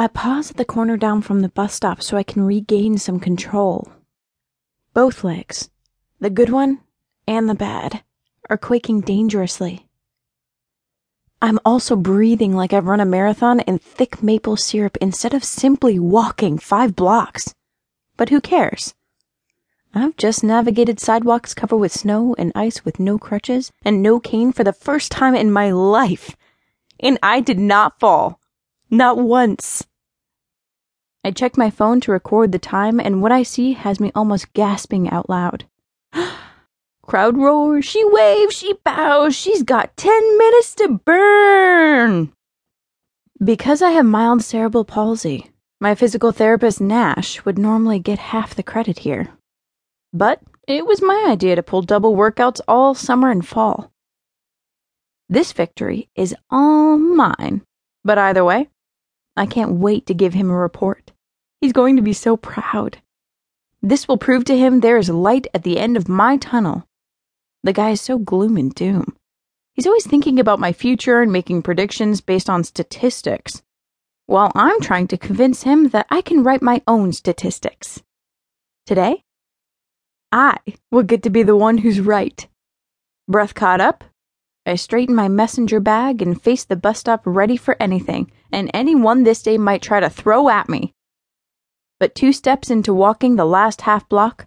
I pause at the corner down from the bus stop so I can regain some control. Both legs, the good one and the bad, are quaking dangerously. I'm also breathing like I've run a marathon in thick maple syrup instead of simply walking five blocks. But who cares? I've just navigated sidewalks covered with snow and ice with no crutches and no cane for the first time in my life. And I did not fall. Not once. I check my phone to record the time, and what I see has me almost gasping out loud. Crowd roars, she waves, she bows, she's got 10 minutes to burn. Because I have mild cerebral palsy, my physical therapist Nash would normally get half the credit here. But it was my idea to pull double workouts all summer and fall. This victory is all mine, but either way, I can't wait to give him a report. He's going to be so proud. This will prove to him there is light at the end of my tunnel the guy is so gloom and doom. He's always thinking about my future and making predictions based on statistics, while I'm trying to convince him that I can write my own statistics. Today, I will get to be the one who's right. Breath caught up, I straighten my messenger bag and face the bus stop ready for anything and anyone this day might try to throw at me. But two steps into walking the last half block,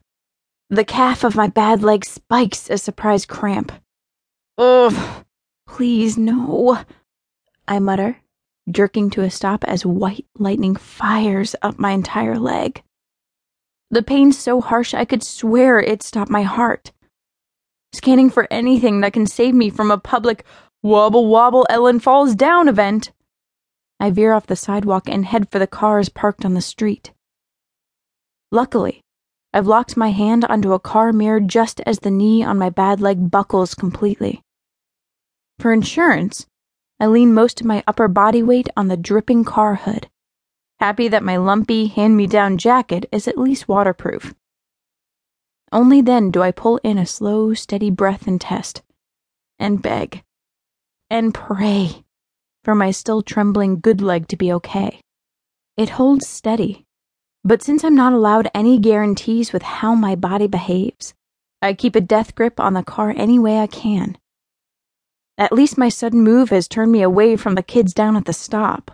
the calf of my bad leg spikes a surprise cramp. Ugh, please no, I mutter, jerking to a stop as white lightning fires up my entire leg. The pain's so harsh I could swear it stopped my heart. Scanning for anything that can save me from a public wobble wobble Ellen falls down event. I veer off the sidewalk and head for the cars parked on the street. Luckily, I've locked my hand onto a car mirror just as the knee on my bad leg buckles completely. For insurance, I lean most of my upper body weight on the dripping car hood, happy that my lumpy, hand me down jacket is at least waterproof. Only then do I pull in a slow, steady breath and test, and beg, and pray for my still trembling good leg to be okay. It holds steady but since I'm not allowed any guarantees with how my body behaves, I keep a death grip on the car any way I can. At least my sudden move has turned me away from the kids down at the stop.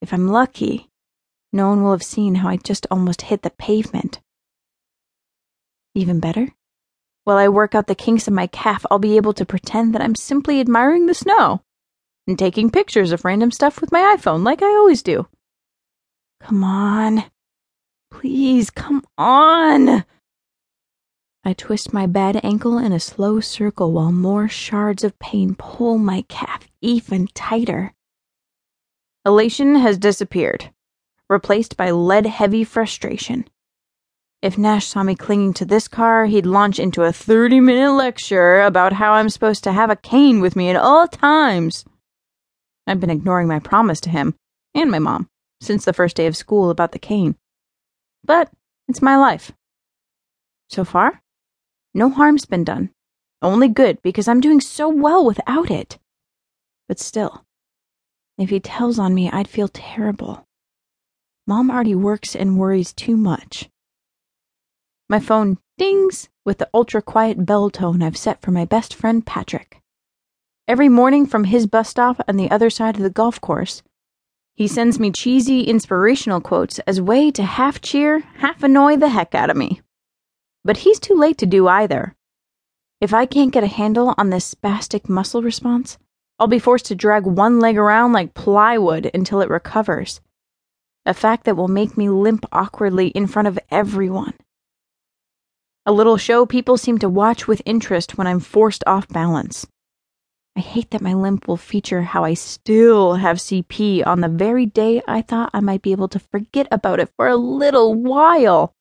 If I'm lucky, no one will have seen how I just almost hit the pavement. Even better, while I work out the kinks in my calf, I'll be able to pretend that I'm simply admiring the snow and taking pictures of random stuff with my iPhone like I always do. Come on. Please, come on! I twist my bad ankle in a slow circle while more shards of pain pull my calf even tighter. Elation has disappeared, replaced by lead heavy frustration. If Nash saw me clinging to this car, he'd launch into a 30 minute lecture about how I'm supposed to have a cane with me at all times. I've been ignoring my promise to him and my mom since the first day of school about the cane. But it's my life. So far, no harm's been done. Only good because I'm doing so well without it. But still, if he tells on me, I'd feel terrible. Mom already works and worries too much. My phone dings with the ultra quiet bell tone I've set for my best friend Patrick. Every morning from his bus stop on the other side of the golf course, he sends me cheesy, inspirational quotes as way to half cheer, half annoy the heck out of me. But he's too late to do either. If I can't get a handle on this spastic muscle response, I'll be forced to drag one leg around like plywood until it recovers. A fact that will make me limp awkwardly in front of everyone. A little show people seem to watch with interest when I'm forced off balance. I hate that my limp will feature how I still have CP on the very day I thought I might be able to forget about it for a little while.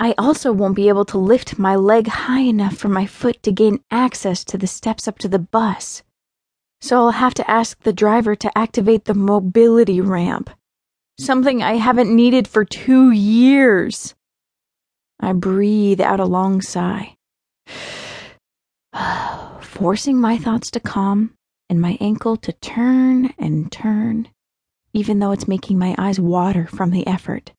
I also won't be able to lift my leg high enough for my foot to gain access to the steps up to the bus. So I'll have to ask the driver to activate the mobility ramp, something I haven't needed for two years. I breathe out a long sigh. forcing my thoughts to calm and my ankle to turn and turn, even though it's making my eyes water from the effort.